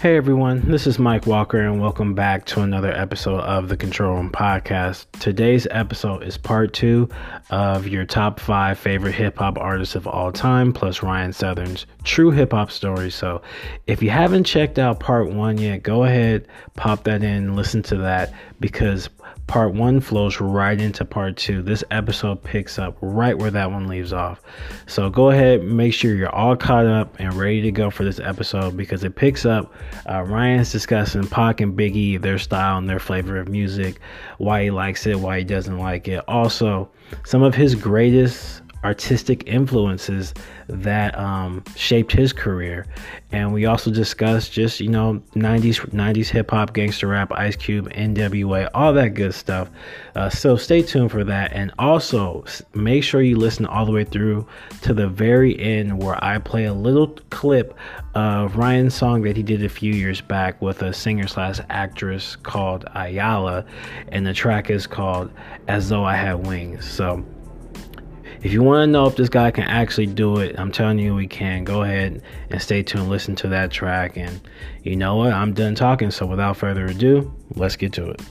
Hey everyone, this is Mike Walker, and welcome back to another episode of the Control Room Podcast. Today's episode is part two of your top five favorite hip hop artists of all time, plus Ryan Southern's true hip hop story. So, if you haven't checked out part one yet, go ahead, pop that in, listen to that because part one flows right into part two. This episode picks up right where that one leaves off. So go ahead, make sure you're all caught up and ready to go for this episode because it picks up. Uh, Ryan's discussing Pac and Biggie, their style and their flavor of music, why he likes it, why he doesn't like it. Also, some of his greatest artistic influences that um, shaped his career. And we also discussed just, you know, 90s 90s hip hop, gangster rap, Ice Cube, NWA, all that good stuff. Uh, so stay tuned for that. And also make sure you listen all the way through to the very end where I play a little clip of Ryan's song that he did a few years back with a singer slash actress called Ayala. And the track is called As Though I Had Wings. So if you want to know if this guy can actually do it, I'm telling you we can. Go ahead and stay tuned, listen to that track. And you know what? I'm done talking. So without further ado, let's get to it.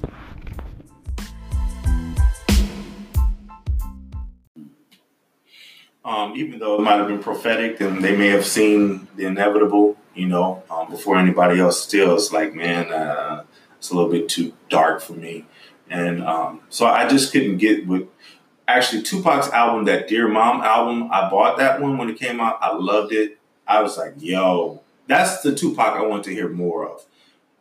Um, even though it might have been prophetic and they may have seen the inevitable, you know, um, before anybody else, still, it's like, man, uh, it's a little bit too dark for me. And um, so I just couldn't get with actually Tupac's album, that Dear Mama album, I bought that one when it came out. I loved it. I was like, yo, that's the Tupac I want to hear more of.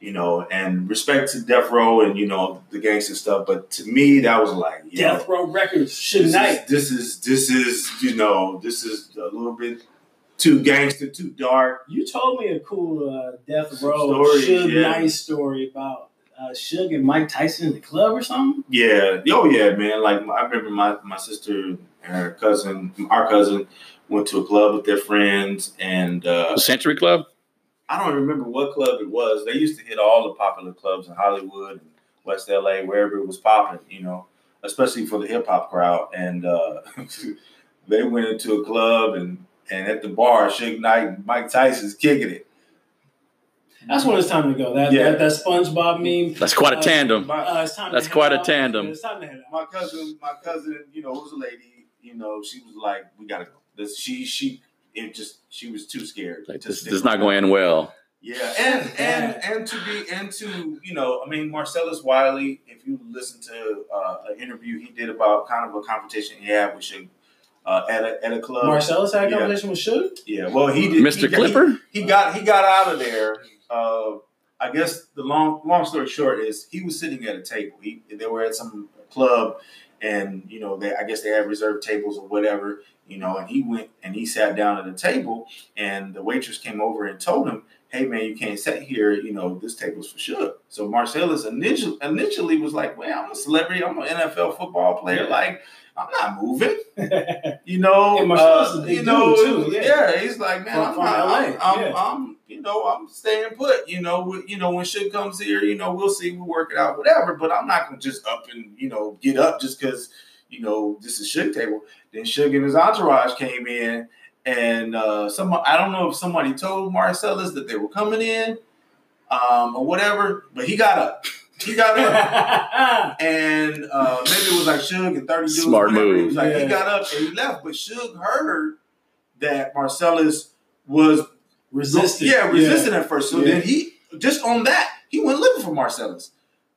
You know, and respect to Death Row and you know the gangster stuff, but to me that was like yo, Death Row Records, Suge Knight. This is this is you know this is a little bit too gangster, too dark. You told me a cool uh, Death Row Suge yeah. Story about uh, Suge and Mike Tyson in the club or something? Yeah. Oh yeah, man. Like I remember my my sister and her cousin, our cousin, went to a club with their friends and uh, Century Club. I don't remember what club it was. They used to hit all the popular clubs in Hollywood and West LA, wherever it was popping. You know, especially for the hip hop crowd. And uh, they went into a club and and at the bar, Suge Knight and Mike Tyson's kicking it. That's when it's time to go. That yeah. that, that SpongeBob meme. That's quite a uh, tandem. Uh, That's quite a tandem. It's time to head out. My cousin, my cousin, you know, was a lady. You know, she was like, "We gotta go." This, she she it just she was too scared. Like, this, this is not going well. Yeah, and and and to be and to you know, I mean, Marcellus Wiley. If you listen to uh, an interview he did about kind of a competition he had with Suge uh, at a at a club. Marcellus had a competition yeah. with Suge. Yeah, well, he did. Mr. He, Clipper. He, he got he got out of there uh, I guess the long long story short is he was sitting at a table. He they were at some club, and you know they I guess they had reserved tables or whatever. You know, and he went and he sat down at a table, and the waitress came over and told him, "Hey man, you can't sit here. You know, this table's for sure." So Marcellus initially initially was like, "Well, I'm a celebrity. I'm an NFL football player. Yeah. Like." I'm not moving. you know, uh, you know, too, yeah. yeah. He's like, man, from, I'm, from not, I'm, I'm, yeah. I'm, you know, I'm staying put. You know, you know, when shit comes here, you know, we'll see, we'll work it out, whatever. But I'm not gonna just up and you know get up just because you know this is Suge table. Then Suge and his entourage came in, and uh, some I don't know if somebody told Marcellus that they were coming in, um, or whatever, but he got up. He got up, and uh, maybe it was like Suge and thirty dudes. Smart move. He was like yeah. he got up and he left, but Suge heard that Marcellus was resistant. Yeah, resistant yeah. at first. So yeah. then he just on that he went looking for Marcellus,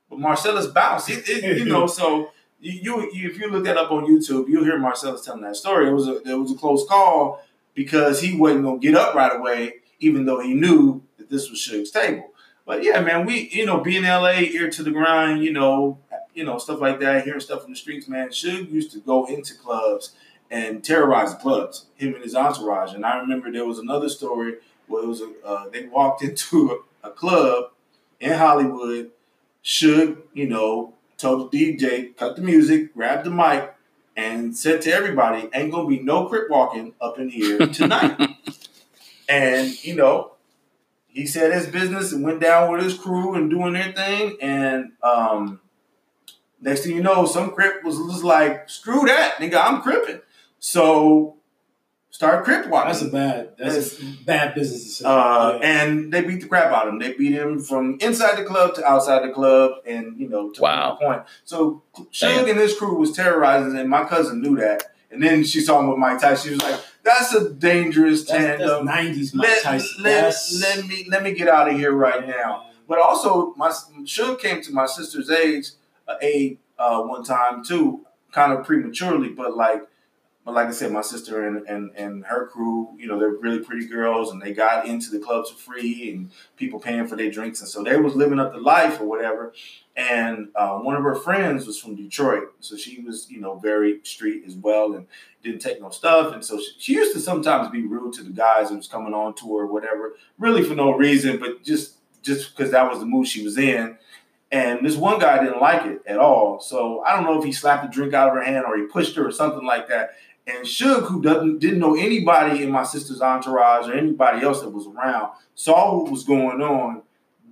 but Marcellus bounced. It, it, you know, so you, you, if you look that up on YouTube, you'll hear Marcellus telling that story. It was a it was a close call because he wasn't gonna get up right away, even though he knew that this was Suge's table. But yeah, man, we you know being in LA, ear to the grind, you know, you know stuff like that, hearing stuff from the streets, man. Suge used to go into clubs and terrorize the clubs, him and his entourage. And I remember there was another story where it was a, uh, they walked into a, a club in Hollywood. Suge, you know, told the DJ, cut the music, grab the mic, and said to everybody, ain't gonna be no crip walking up in here tonight. and, you know, he said his business and went down with his crew and doing their thing. And um, next thing you know, some crip was just like, screw that, nigga, I'm cripping. So started crip walking. That's a bad. That's a bad business decision. Uh, yeah. And they beat the crap out of him. They beat him from inside the club to outside the club, and you know, to wow. the point. So Suge and his crew was terrorizing, and my cousin knew that. And then she saw him with Mike Tyson. She was like, "That's a dangerous tandem." Nineties Mike let, Tyson. Let, let, me let me get out of here right now. But also, my Suge came to my sister's age, uh, age uh, one time too, kind of prematurely. But like but like I said, my sister and, and, and her crew, you know, they're really pretty girls and they got into the clubs for free and people paying for their drinks. And so they was living up the life or whatever. And uh, one of her friends was from Detroit. So she was, you know, very street as well and didn't take no stuff. And so she, she used to sometimes be rude to the guys that was coming on tour or whatever, really for no reason, but just just because that was the mood she was in. And this one guy didn't like it at all. So I don't know if he slapped the drink out of her hand or he pushed her or something like that. And Suge, who doesn't didn't know anybody in my sister's entourage or anybody else that was around, saw what was going on,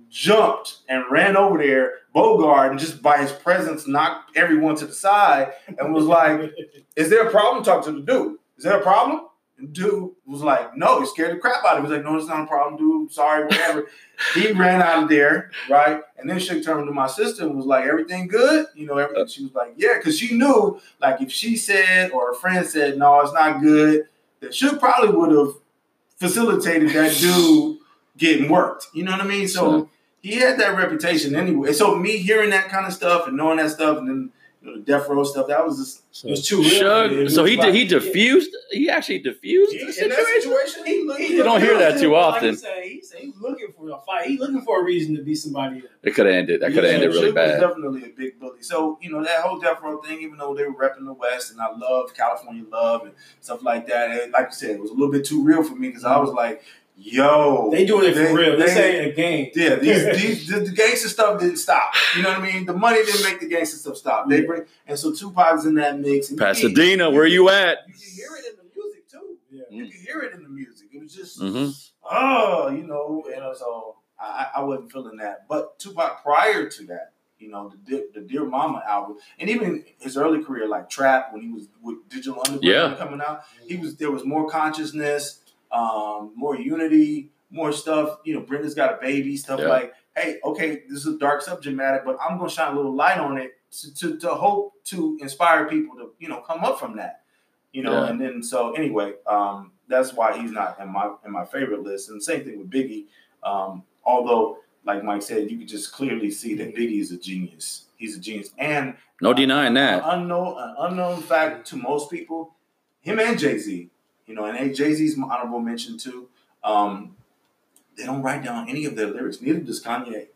jumped and ran over there, Bogart, and just by his presence knocked everyone to the side and was like, Is there a problem? Talk to the dude. Is there a problem? Dude was like, no, he scared the crap out of him. He was like, no, it's not a problem, dude. Sorry, whatever. he ran out of there, right? And then she turned to my sister and was like, everything good? You know, everything. She was like, yeah, because she knew, like, if she said or a friend said, no, it's not good, that she probably would have facilitated that dude getting worked. You know what I mean? So sure. he had that reputation anyway. So me hearing that kind of stuff and knowing that stuff and then you know, the death row stuff. That was just it was too real. so he he diffused. He actually diffused he, the situation. he, he, you don't hear that too often. Like he's, he's, looking for a fight. He's looking for a reason to be somebody. It could have ended. That could have yeah, ended really bad. definitely a big bully. So you know that whole death row thing. Even though they were repping the West, and I love California love and stuff like that. And like I said, it was a little bit too real for me because I was like, Yo, they doing it for they, real. This they, ain't a game. Yeah, these, these the, the, gangster stuff didn't stop. You know what I mean? The money didn't make the gangster stuff stop. They bring and so Tupac's in that mix. And Pasadena, you, where you at? You can hear it in the music too. Yeah, you can hear it in the music. It was just mm-hmm. oh, you know, and so I, I wasn't feeling that. But Tupac prior to that, you know, the, the Dear Mama album, and even his early career, like Trap, when he was with Digital Underground yeah. coming out, he was there was more consciousness um, more unity, more stuff. You know, Brenda's got a baby, stuff yeah. like, hey, okay, this is a dark subject matter, but I'm gonna shine a little light on it to, to, to hope to inspire people to, you know, come up from that. You know, yeah. and then so anyway, um, that's why he's not in my in my favorite list. And same thing with Biggie. Um, although, like Mike said, you could just clearly see that Biggie is a genius. He's a genius, and no denying that. An unknown, an unknown fact to most people, him and Jay Z you know, and hey, Jay Z's honorable mention too. Um, they don't write down any of their lyrics. Neither does Kanye.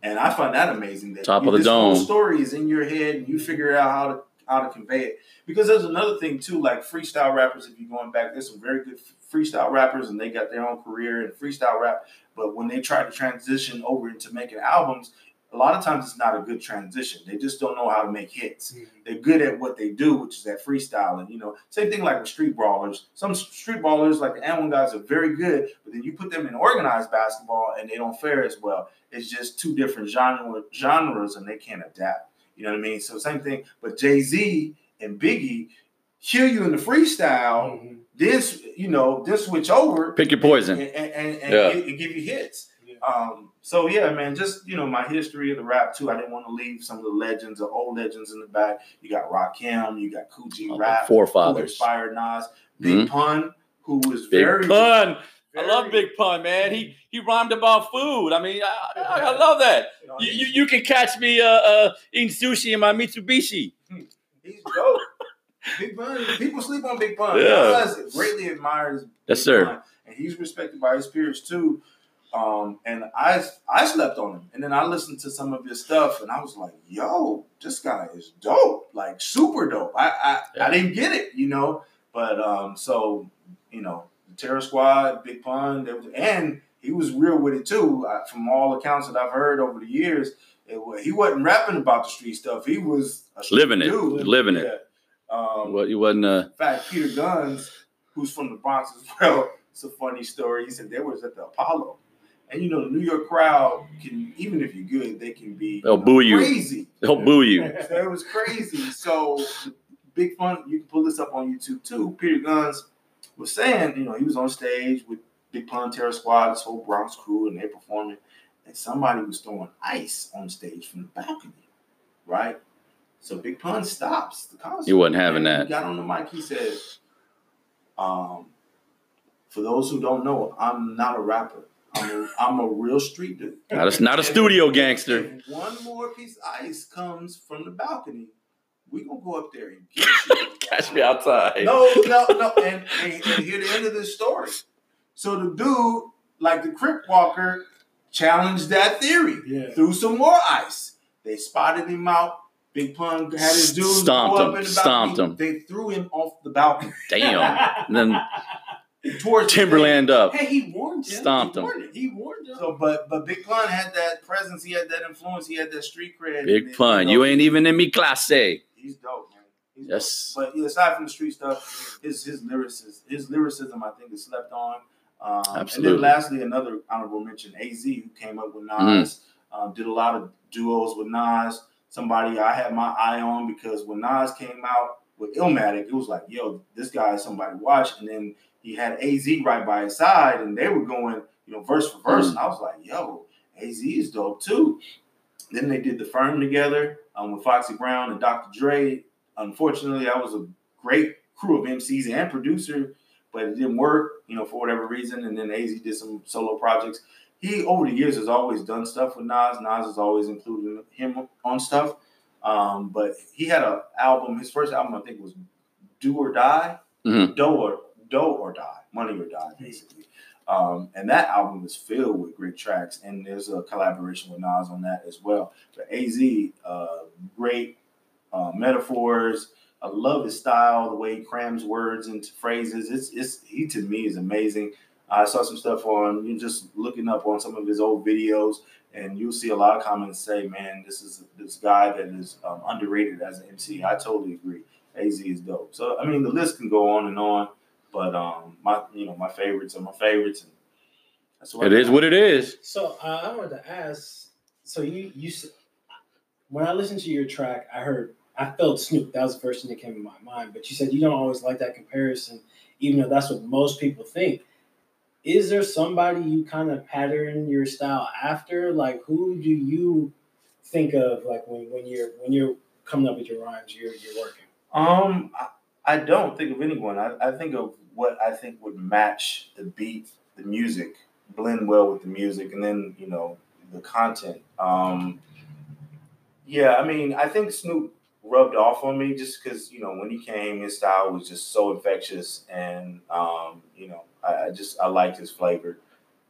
And I find that amazing. That top you, of the dome. story is in your head, and you figure out how to how to convey it. Because there's another thing too, like freestyle rappers. If you're going back, there's some very good freestyle rappers, and they got their own career in freestyle rap. But when they try to transition over into making albums, a lot of times it's not a good transition. They just don't know how to make hits. Mm-hmm. They're good at what they do, which is that freestyling. You know, same thing like with street brawlers. Some street ballers, like the AND1 guys, are very good, but then you put them in organized basketball and they don't fare as well. It's just two different genre genres and they can't adapt. You know what I mean? So same thing. But Jay Z and Biggie hear you in the freestyle, mm-hmm. then you know, then switch over, pick your poison, and, and, and, yeah. and give you hits. Um, so yeah, man, just you know my history of the rap too. I didn't want to leave some of the legends, the old legends in the back. You got Rakim, you got G oh, Rap, forefathers, inspired Nas, Big mm-hmm. Pun, who was Big very Pun. Very, I love Big Pun, man. He he rhymed about food. I mean, I, I, I love that. You, you, you can catch me uh, uh, eating sushi in my Mitsubishi. He's dope. Big Pun. People sleep on Big Pun. Yeah. greatly admires. Yes, sir. Pun, and he's respected by his peers too. Um, and I I slept on him, and then I listened to some of his stuff, and I was like, "Yo, this guy is dope, like super dope." I I, yeah. I didn't get it, you know, but um, so you know, the Terror Squad, Big Pun, and he was real with it too. I, from all accounts that I've heard over the years, it, he wasn't rapping about the street stuff. He was living it, dude. living yeah. it. Um, well, he wasn't. Uh... In fact, Peter Gunz, who's from the Bronx as well, it's a funny story. He said they was at the Apollo and you know, the New York crowd can, even if you're good, they can be they'll boo you crazy. They'll boo you. it was crazy. So Big Pun. You can pull this up on YouTube too. Peter Gunz was saying, you know, he was on stage with Big Pun Terror Squad, this whole Bronx crew, and they're performing, and somebody was throwing ice on stage from the balcony, right? So Big Pun stops the concert. He wasn't having that. He got on the mic. He said, um, "For those who don't know, I'm not a rapper. I'm a, I'm a real street dude. Not a, not a studio gangster. If one more piece of ice comes from the balcony, we gonna go up there and get you. Catch me outside. No, no, no. And, and, and hear the end of this story. So the dude, like the Crip Walker, challenged that theory. Yeah. Threw some more ice. They spotted him out. Big Pun had his dude Stomped him, up in the stomped him. They threw him off the balcony Damn. And then towards Timberland up. Hey, he warned him. Stomped he him. Warned him. He warned him. So, but but Big Pun had that presence. He had that influence. He had that street cred. Big And, pun. know, You ain't even in me classe. He's dope, man. He's dope. Yes. But aside from the street stuff, his his lyricism, his lyricism, I think, is slept on. Um, And then lastly, another honorable mention, Az, who came up with Nas, um, did a lot of duos with Nas. Somebody I had my eye on because when Nas came out with Illmatic, it was like, yo, this guy is somebody to watch. And then he had Az right by his side, and they were going, you know, verse for verse. Mm. And I was like, yo, Az is dope too. Then they did the firm together um, with Foxy Brown and Dr. Dre. Unfortunately, that was a great crew of MCs and producer, but it didn't work, you know, for whatever reason. And then Az did some solo projects. He over the years has always done stuff with Nas. Nas has always included him on stuff. Um, but he had an album. His first album, I think, was "Do or Die," Mhm. "Do or Do or Die," "Money or Die," basically. Um, and that album is filled with great tracks, and there's a collaboration with Nas on that as well. But Az, uh, great uh, metaphors. I love his style, the way he crams words into phrases. It's it's he to me is amazing. I saw some stuff on you just looking up on some of his old videos, and you'll see a lot of comments say, "Man, this is this guy that is um, underrated as an MC." I totally agree. Az is dope. So I mean, the list can go on and on, but um, my you know my favorites are my favorites, and that's what It is what it is. So uh, I wanted to ask. So you you when I listened to your track, I heard I felt Snoop. That was the first thing that came to my mind. But you said you don't always like that comparison, even though that's what most people think. Is there somebody you kind of pattern your style after? Like who do you think of like when, when you're when you're coming up with your rhymes, you're you're working? Um, I, I don't think of anyone. I, I think of what I think would match the beat, the music, blend well with the music, and then you know the content. Um, yeah, I mean, I think Snoop rubbed off on me just because you know when he came, his style was just so infectious, and um, you know, I, I just I liked his flavor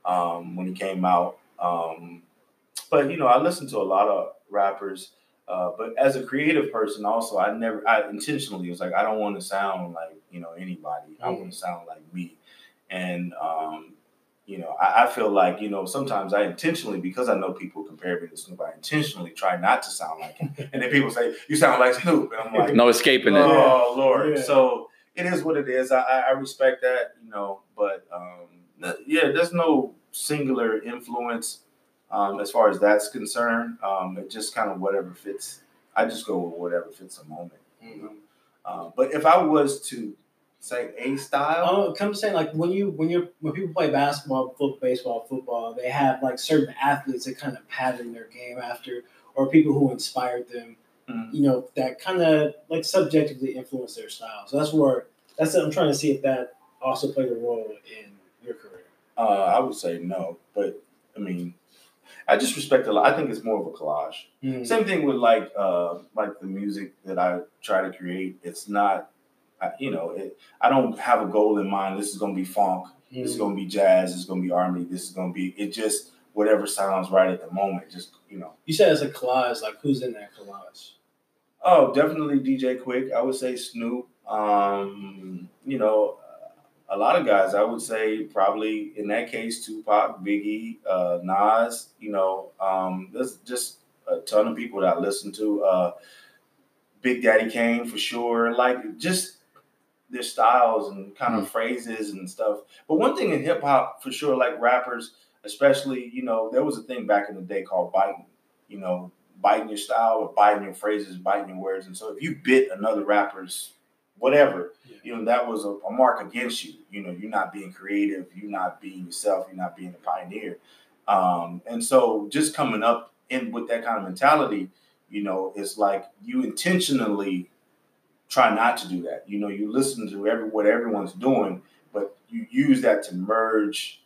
um, when he came out. Um, but you know, I listened to a lot of rappers. Uh, but as a creative person, also, I never, I intentionally was like, I don't want to sound like you know anybody. I want to sound like me, and um, you know, I, I feel like you know sometimes I intentionally because I know people compare me to Snoop, I intentionally try not to sound like him, and then people say you sound like Snoop, and I'm like, No escaping it. oh Lord. Yeah. So So it is what it is. I, I, I respect that, you know, but um, yeah, there's no singular influence um, as far as that's concerned. Um, it just kind of whatever fits. I just go with whatever fits the moment. Know? um, but if I was to say a style, Oh, come to saying like when you when you when people play basketball, foot, baseball, football, they have like certain athletes that kind of pattern their game after, or people who inspired them. Mhm. You know that kind of like subjectively influence their style. So that's where that's what I'm trying to see if that also played a role in your career. uh, I would say no. But I mean, I just respect a lot. I think it's more of a collage. Mm. Same thing with like uh like the music that I try to create. It's not, I, you know, it, I don't have a goal in mind. This is gonna be funk. This is Mm. gonna be jazz. This is gonna be B. This is gonna be. It just whatever sounds right at the moment. Just you know. You said it's a collage. Like who's in that collage? Oh, definitely DJ Quik. I would say Snoop. Um, you know, a lot of guys. I would say probably in that case Tupac, Biggie, uh, Nas. You know, um, there's just a ton of people that I listen to. Uh, Big Daddy Kane for sure. Like just their styles and kind of phrases and stuff. But one thing in hip hop for sure, like rappers, especially, you know, there was a thing back in the day called biting. You know, biting your style or biting your phrases, biting your words. And so if you bit another rapper's whatever. You know that was a, a, mark against you. You know, you're not being creative, you're not being yourself, you're not being a pioneer. Um, and so just coming up in with that kind of mentality, you know, it's like you intentionally try not to do that. You know, you listen to every what everyone's doing, but you use that to merge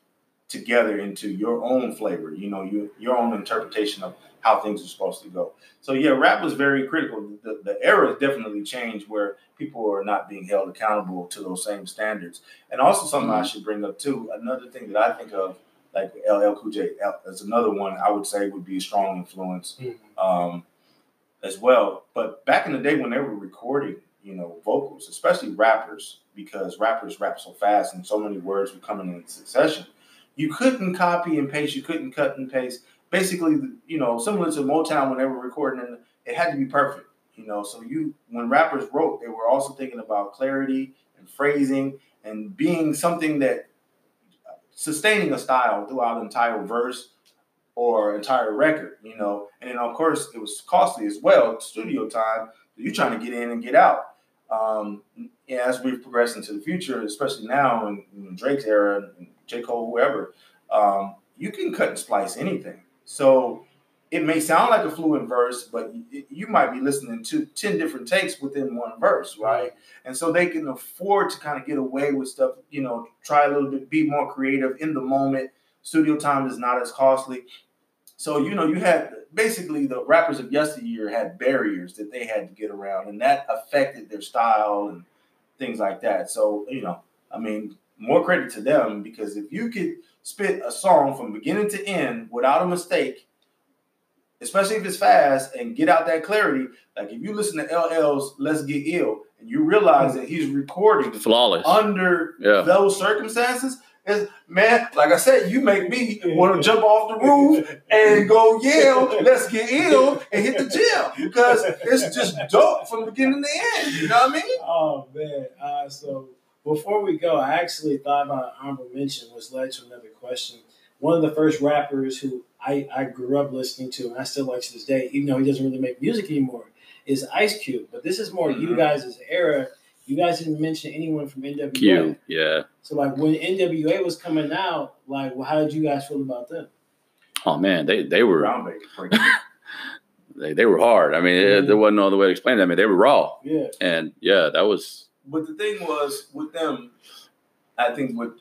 together into your own flavor. You know, you, your own interpretation of how things are supposed to go. So yeah, rap was very critical. The, the era has definitely changed where people are not being held accountable to those same standards. And also something mm-hmm. I should bring up too. Another thing that I think of, like LL Cool J, as another one I would say would be a strong influence mm-hmm. um, as well. But back in the day when they were recording, you know, vocals, especially rappers, because rappers rap so fast and so many words were coming in succession. You couldn't copy and paste. You couldn't cut and paste. Basically, you know, similar to Motown when they were recording, it had to be perfect. You know, so you when rappers wrote, they were also thinking about clarity and phrasing and being something that sustaining a style throughout an entire verse or entire record. You know, and then of course it was costly as well, studio time. You're trying to get in and get out. Um, as we progress into the future, especially now in, in Drake's era and J. Cole, whoever, um, you can cut and splice anything. So it may sound like a fluent verse, but you might be listening to 10 different takes within one verse, right? And so they can afford to kind of get away with stuff, you know, try a little bit, be more creative in the moment. Studio time is not as costly. So, you know, you had basically the rappers of yesteryear had barriers that they had to get around, and that affected their style and things like that. So, you know, I mean, more credit to them because if you could spit a song from beginning to end without a mistake, especially if it's fast and get out that clarity, like if you listen to LL's Let's Get Ill and you realize that he's recording flawless under yeah. those circumstances, is man, like I said, you make me want to jump off the roof and go yell, let's get ill and hit the gym because it's just dope from beginning to end. You know what I mean? Oh man. Uh, so before we go, I actually thought about honorable mention, which led to another question. One of the first rappers who I, I grew up listening to, and I still like to this day, even though he doesn't really make music anymore, is Ice Cube. But this is more mm-hmm. you guys' era you guys didn't mention anyone from NWA. Q, yeah. So like when NWA was coming out, like well, how did you guys feel about them? Oh man, they they were they they were hard. I mean, mm-hmm. there wasn't no other way to explain it. I mean, they were raw. Yeah. And yeah, that was. But the thing was with them, I think with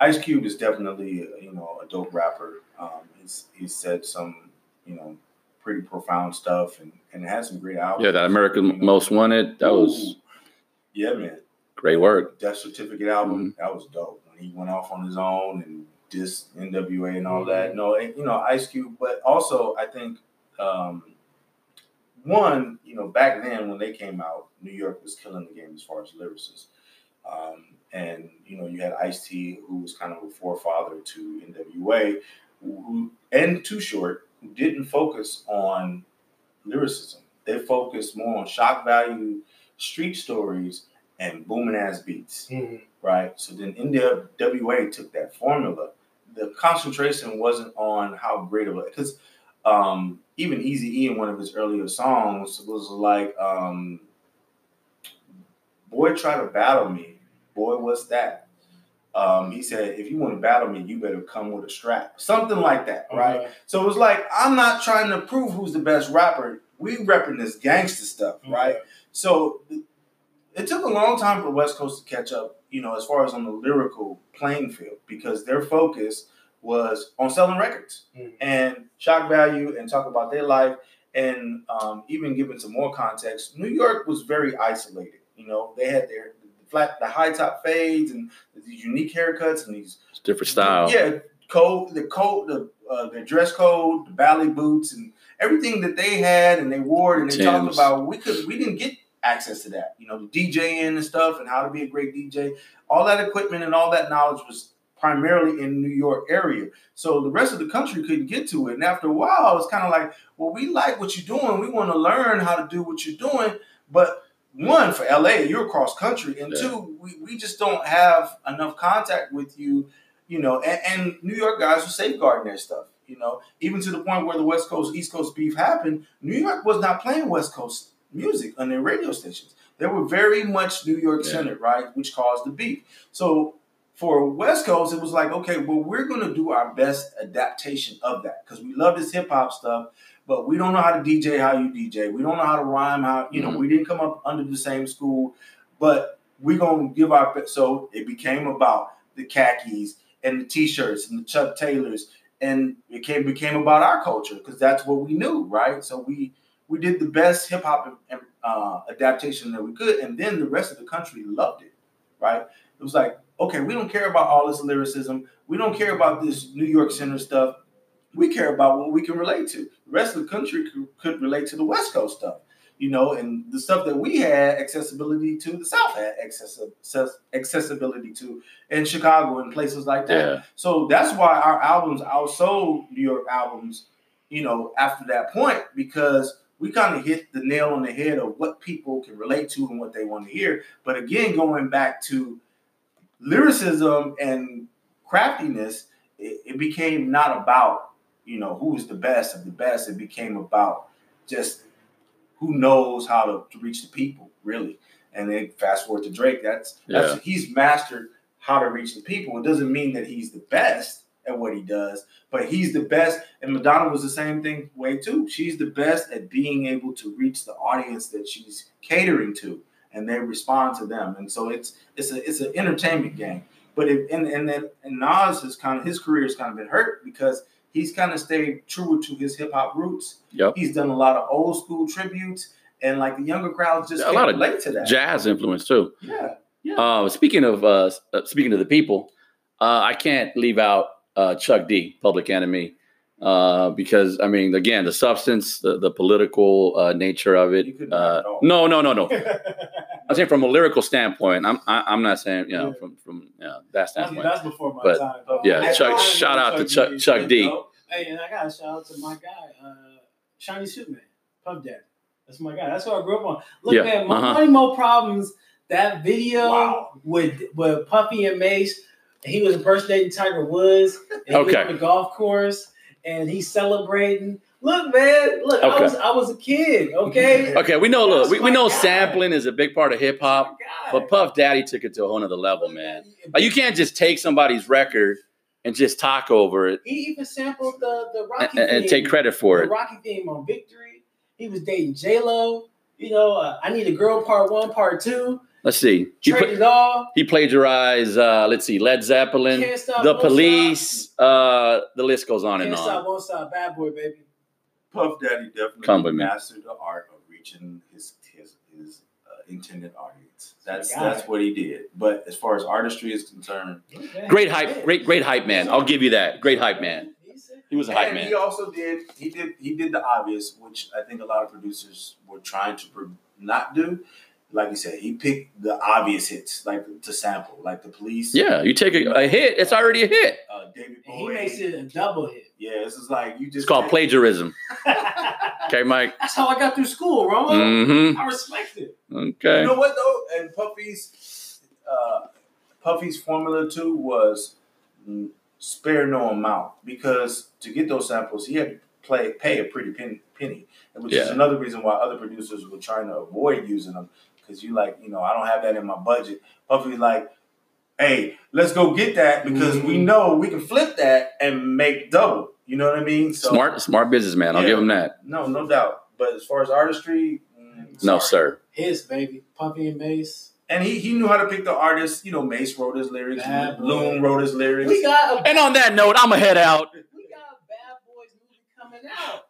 Ice Cube is definitely you know a dope rapper. Um, he's he's said some you know pretty profound stuff and and has some great albums. Yeah, that American you know. Most Wanted that Ooh. was yeah, man. Great work. Death Certificate album, mm-hmm. that was dope. When he went off on his own and just NWA and all mm-hmm. that. No, you know, Ice Cube, but also I think um, one, you know, back then when they came out, New York was killing the game as far as lyricists. Um, and you know, you had Ice T, who was kind of a forefather to NWA, who and Too Short, who didn't focus on lyricism. They focused more on shock value, street stories, and booming ass beats, mm-hmm. right? So then NWA took that formula. The concentration wasn't on how great of it, because um, even Easy E in one of his earlier songs was like, um, "Boy, try to battle me, boy, what's that?" Um, he said, "If you want to battle me, you better come with a strap, something like that, right?" So it was like, I'm not trying to prove who's the best rapper. We repping this gangster stuff, right? So it took a long time for West Coast to catch up, you know, as far as on the lyrical playing field, because their focus was on selling records mm. and shock value and talk about their life. And um, even giving some more context, New York was very isolated. You know, they had their flat, the high top fades and these unique haircuts and these it's different styles. Yeah, code, the coat, the uh, their dress code, the ballet boots, and everything that they had and they wore and they talked about. We could, we didn't get access to that. You know, the DJing and stuff and how to be a great DJ. All that equipment and all that knowledge was primarily in New York area. So the rest of the country couldn't get to it. And after a while, it's kind of like, well, we like what you're doing. We want to learn how to do what you're doing. But one, for LA, you're across country. And yeah. two, we, we just don't have enough contact with you, you know, and, and New York guys are safeguarding their stuff. You know, even to the point where the West Coast East Coast beef happened, New York was not playing West Coast music on their radio stations. They were very much New York Yeah. centered, right? Which caused the beef. So for West Coast, it was like, okay, well, we're gonna do our best adaptation of that because we love this hip hop stuff, but we don't know how to DJ how you DJ. We don't know how to rhyme how you know. Mhm. We didn't come up under the same school, but we're gonna give our best. So it became about the khakis and the t-shirts and the Chuck Taylors, and it came became about our culture because that's what we knew, right? So we we did the best hip hop uh, adaptation that we could, and then the rest of the country loved it, right? It was like, okay, we don't care about all this lyricism, we don't care about this New York Center stuff. We care about what we can relate to. The rest of the country could, could relate to the West Coast stuff, you know, and the stuff that we had accessibility to, the South had access- accessibility to, in Chicago and places like that. Yeah. So that's why our albums outsold New York albums, you know, after that point, because we kind of hit the nail on the head of what people can relate to and what they want to hear. But again, going back to lyricism and craftiness, it, it became not about, you know, who's the best of the best. It became about just who knows how to, to reach the people, really. And then fast forward to Drake, that's, that's he's mastered how to reach the people. It doesn't mean that he's the best at what he does, but he's the best. And Madonna was the same thing way too. She's the best at being able to reach the audience that she's catering to, and they respond to them. And so it's it's a it's an entertainment game. But it, and and then and Nas has kind of his career has kind of been hurt because he's kind of stayed true to his hip hop roots. Yep. He's done a lot of old school tributes, and like the younger crowds just A lot of relate to that. Jazz influence too. Yeah. Uh, speaking of uh, uh, speaking to the people, uh, I can't leave out uh, Chuck D, Public Enemy, uh, because I mean, again, the substance, the, the political uh, nature of it. Uh, knock it off. no, no, no, no. I'm saying from a lyrical standpoint. I'm I, I'm not saying you know Yeah. from from you know, that That's, standpoint. that's before my But, time. yeah, I- Chuck- I- shout out to Chuck- D. Chuck D. Hey, and I got to shout out to my guy, uh, Shiny Superman, Puff Daddy. That's my guy. That's what I grew up on. Look, Yeah, man, my uh-huh. Money Mo Problems, that video Wow. with with Puffy and Mase, he was impersonating Tiger Woods. And he was on the golf course, and he's celebrating. Look, man, look, I was I was a kid, okay? Okay, we know. Look, we, we know guy. sampling is a big part of hip hop, That's my guy. but Puff Daddy took it to a whole nother level, man. Like, you can't just take somebody's record and just talk over it He even sampled the the Rocky and theme. take credit for the it. Rocky theme on Victory. He was dating J Lo. You know, uh, I need a girl part one, part two. Let's see. He, Trade put, he plagiarized. Uh, let's see, Led Zeppelin, Can't stop. The. Police. Uh, the list goes on and Can't stop, on. won't stop. Bad boy, baby. Puff Daddy definitely Come with me. mastered the art of reaching his his, his uh, intended audience. That's that's it. what he did. But as far as artistry is concerned, Great hype, great great hype man. I'll give you that. Great hype man. He was a hype and man. he also did he did he did the obvious, which I think a lot of producers were trying to pro- not do. Like you said, he picked the obvious hits, like to sample, like the police. Yeah, you take a, a hit, it's already a hit. Uh, David And he makes it a double hit. Yeah, this is like you just It's called plagiarism. Okay, Mike. That's how I got through school, Romo. Mm-hmm. I respect it. Okay. You know what though? And Puffy's uh, Puffy's formula too was mm, spare no amount because to get those samples, he had to play pay a pretty pen, penny, which is another reason why other producers were trying to avoid using them because you like you know I don't have that in my budget. Puffy's like. Hey, let's go get that because we Mhm. know we can flip that and make double. You know what I mean? So, Smart, smart businessman. I'll Yeah. give him that. No, no doubt. But as far as artistry, mm, No, sir. His baby, Puffy and Mase. And he, he knew how to pick the artists. You know, Mase wrote his lyrics, Bad boy. Loon wrote his lyrics. We got a And on that note, I'ma head out. we got a Bad Boys movie coming out.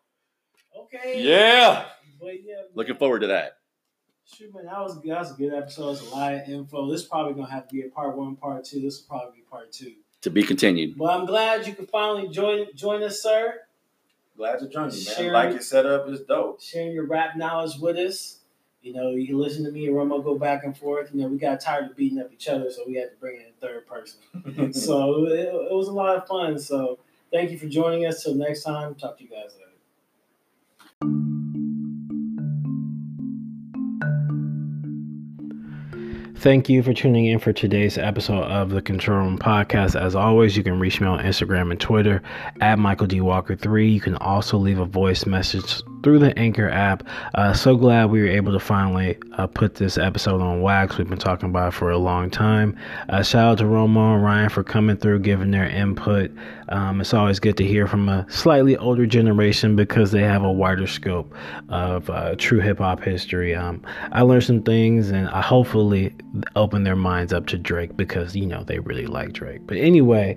Okay. Yeah. But yeah. Looking forward to that. Shoot, man, that was that was a good episode. It's a lot of info. This is probably gonna have to be a part one, part two. This will probably be part two. To be continued. But I'm glad you could finally join join us, sir. Glad to join you, man. Sharing- Like your setup is dope. Sharing your rap knowledge with us. You know, you can listen to me and Romo go back and forth. You know, we got tired of beating up each other, so we had to bring in a third person. so it, it was a lot of fun. So thank you for joining us. Till next time, talk to you guys later. Thank you for tuning in for today's episode of the Control Room Podcast. As always, you can reach me on Instagram and Twitter at Michael D. Walker3. You can also leave a voice message through the Anchor app. Uh, so glad we were able to finally uh, put this episode on wax. We've been talking about it for a long time. Uh, shout out to Romo and Ryan for coming through, giving their input. Um, it's always good to hear from a slightly older generation because they have a wider scope of uh, true hip hop history. Um, I learned some things and I hopefully open their minds up to Drake because, you know, they really like Drake. But anyway,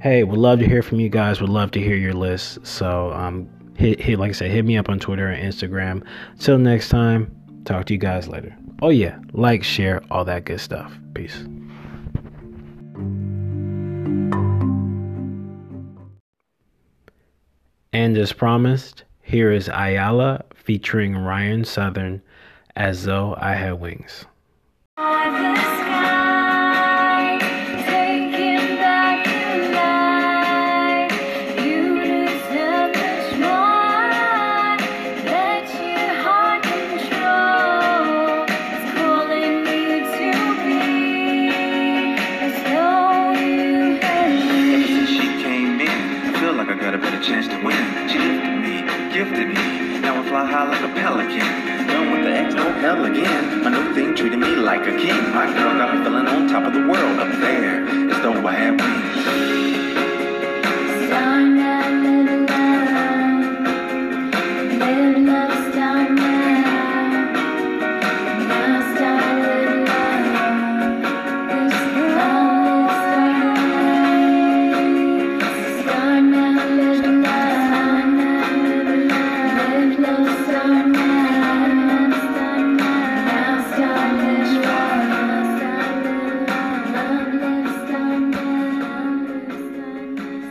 hey, would love to hear from you guys. Would love to hear your list. So, um, hit, hit, like I said, hit me up on Twitter and Instagram. Till next time, talk to you guys later. Oh, yeah, like, share, all that good stuff. Peace. And as promised, here is Ayala featuring Ryan Southern as though I had wings. Chance hell again. My new thing treated me like a king. My girl got me feeling on top of the world up there, as though I had wings.